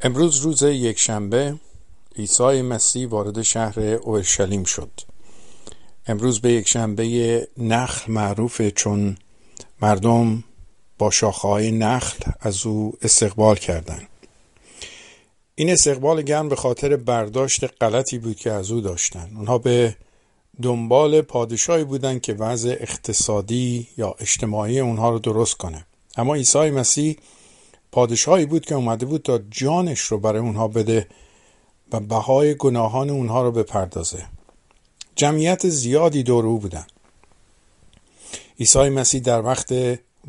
امروز روز یکشنبه عیسی مسیح وارد شهر اورشلیم شد. امروز به یکشنبه نخل معروفه چون مردم با شاخه‌های نخل از او استقبال کردند. این استقبال گرم به خاطر برداشت غلطی بود که از او داشتن اونها به دنبال پادشاهی بودند که وضع اقتصادی یا اجتماعی اونها رو درست کنه. اما عیسی مسیح پادشاهی بود که اومده بود تا جانش رو برای اونها بده و بهای گناهان اونها رو بپردازه. جمعیت زیادی دور او بودن. عیسی مسیح در وقت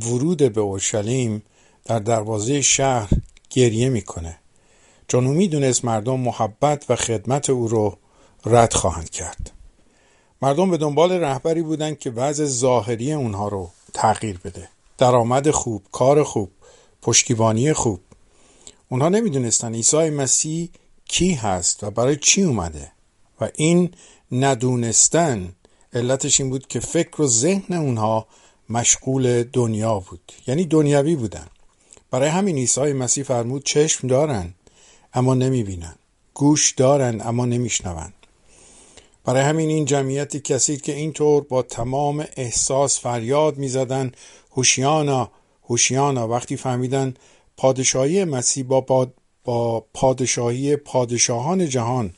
ورود به اورشلیم در دروازه شهر گریه می‌کنه. چون او می‌دونست مردم محبت و خدمت او رو رد خواهند کرد. مردم به دنبال رهبری بودند که وضع ظاهری اونها رو تغییر بده. درآمد خوب کار خوب پشتیبانی خوب. اونها نمی‌دونستن عیسی مسیح کی هست و برای چی اومده. و این ندونستن علتش این بود که فکر و ذهن اونها مشغول دنیا بود. یعنی دنیوی بودن. برای همین عیسی مسیح فرمود چشم دارن اما نمی‌بینن. گوش دارن اما نمیشنون. برای همین این جمعیتی کسی که اینطور با تمام احساس فریاد می‌زدن هوشیانا هوشیانا وقتی فهمیدن پادشاهی مسیح با, با پادشاهی پادشاهان جهان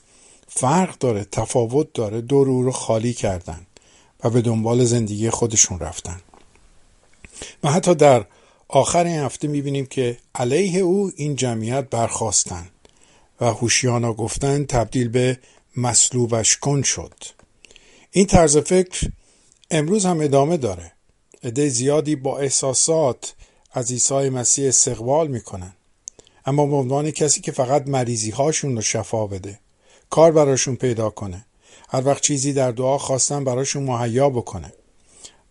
فرق داره تفاوت داره دور رو خالی کردن و به دنبال زندگی خودشون رفتن. و حتی در آخر این هفته می‌بینیم که علیه او این جمعیت برخواستن و هوشیانا گفتن تبدیل به مصلوبش کن شد. این طرز فکر امروز هم ادامه داره. عده زیادی با احساسات از عیسی مسیح استقبال می‌کنن. اما به عنوان کسی که فقط مریضی هاشون رو شفا بده کار براشون پیدا کنه. هر وقت چیزی در دعا خواستن براشون مهیا بکنه.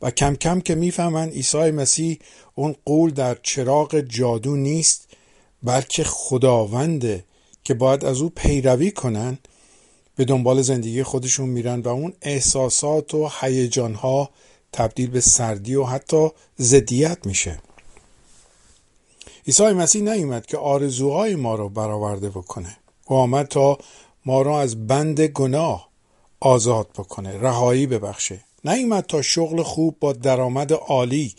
و کم کم که می‌فهمن عیسی مسیح اون قول در چراغ جادو نیست بلکه خداونده که باید از او پیروی کنن به دنبال زندگی خودشون میرن و اون احساسات و هیجانها تبدیل به سردی و حتی ضدیت میشه. عیسی مسیح نیومد که آرزوهای ما رو برآورده بکنه. او آمد تا ما رو از بند گناه آزاد بکنه رهایی ببخشه. نیومد تا شغل خوب با درآمد عالی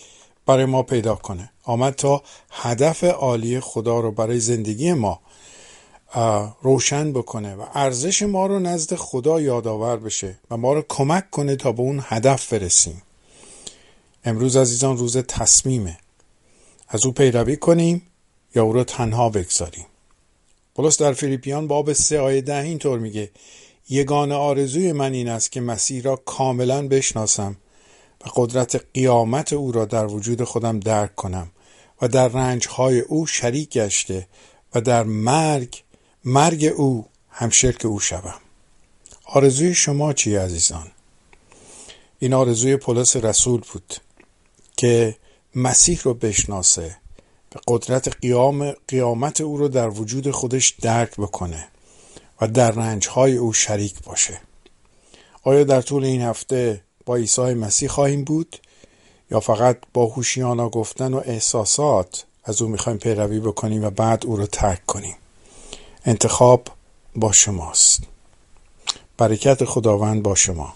برای ما پیدا کنه. آمد تا هدف عالی خدا رو برای زندگی ما روشن بکنه و ارزش ما رو نزد خدا یادآور بشه و ما رو کمک کنه تا به اون هدف برسیم. امروز عزیزان روز تصمیمه. از او پیروی کنیم یا او را تنها بگذاریم. پولس در فیلیپیان باب سه آیه ده اینطور میگه یگان آرزوی من این است که مسیح را کاملا بشناسم و قدرت قیامت او را در وجود خودم درک کنم و در رنجهای او شریک گشته و در مرگ مرگ او همشرک او شوم. آرزوی شما چی عزیزان؟ این آرزوی پولس رسول بود. که مسیح رو بشناسه و قدرت قیام قیامت او رو در وجود خودش درک بکنه و در رنجهای او شریک باشه. آیا در طول این هفته با عیسی مسیح خواهیم بود؟ یا فقط با هوشیانا گفتن و احساسات از او می‌خوایم پیروی بکنیم و بعد او رو ترک کنیم؟ انتخاب با شماست. برکت خداوند با شما.